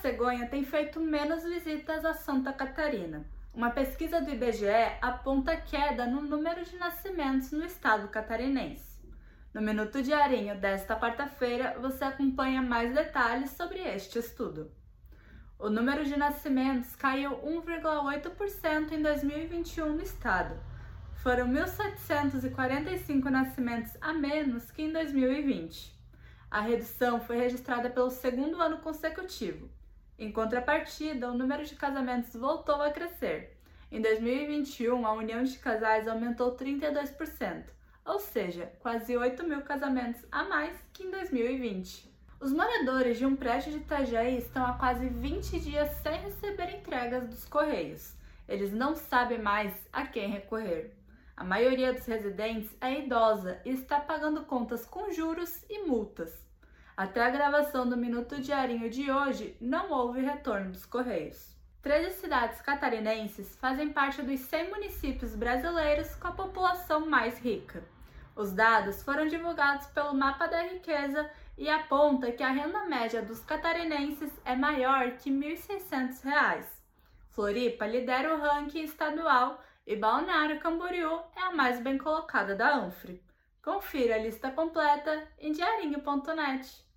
cegonha tem feito menos visitas a Santa Catarina. Uma pesquisa do IBGE aponta queda no número de nascimentos no estado catarinense. No Minuto Diarinho desta quarta-feira, você acompanha mais detalhes sobre este estudo. O número de nascimentos caiu 1,8% em 2021 no estado. Foram 1.745 nascimentos a menos que em 2020. A redução foi registrada pelo segundo ano consecutivo. Em contrapartida, o número de casamentos voltou a crescer. Em 2021, a união de casais aumentou 32%, ou seja, quase 8 mil casamentos a mais que em 2020. Os moradores de um prédio de Itajaí estão há quase 20 dias sem receber entregas dos Correios. Eles não sabem mais a quem recorrer. A maioria dos residentes é idosa e está pagando contas com juros e multas. Até a gravação do Minuto Diarinho de hoje, não houve retorno dos Correios. 13 cidades catarinenses fazem parte dos 100 municípios brasileiros com a população mais rica. Os dados foram divulgados pelo Mapa da Riqueza e aponta que a renda média dos catarinenses é maior que R$ 1.600. Floripa lidera o ranking estadual e Balneário Camboriú é a mais bem colocada da Anfre. Confira a lista completa em diarinho.net.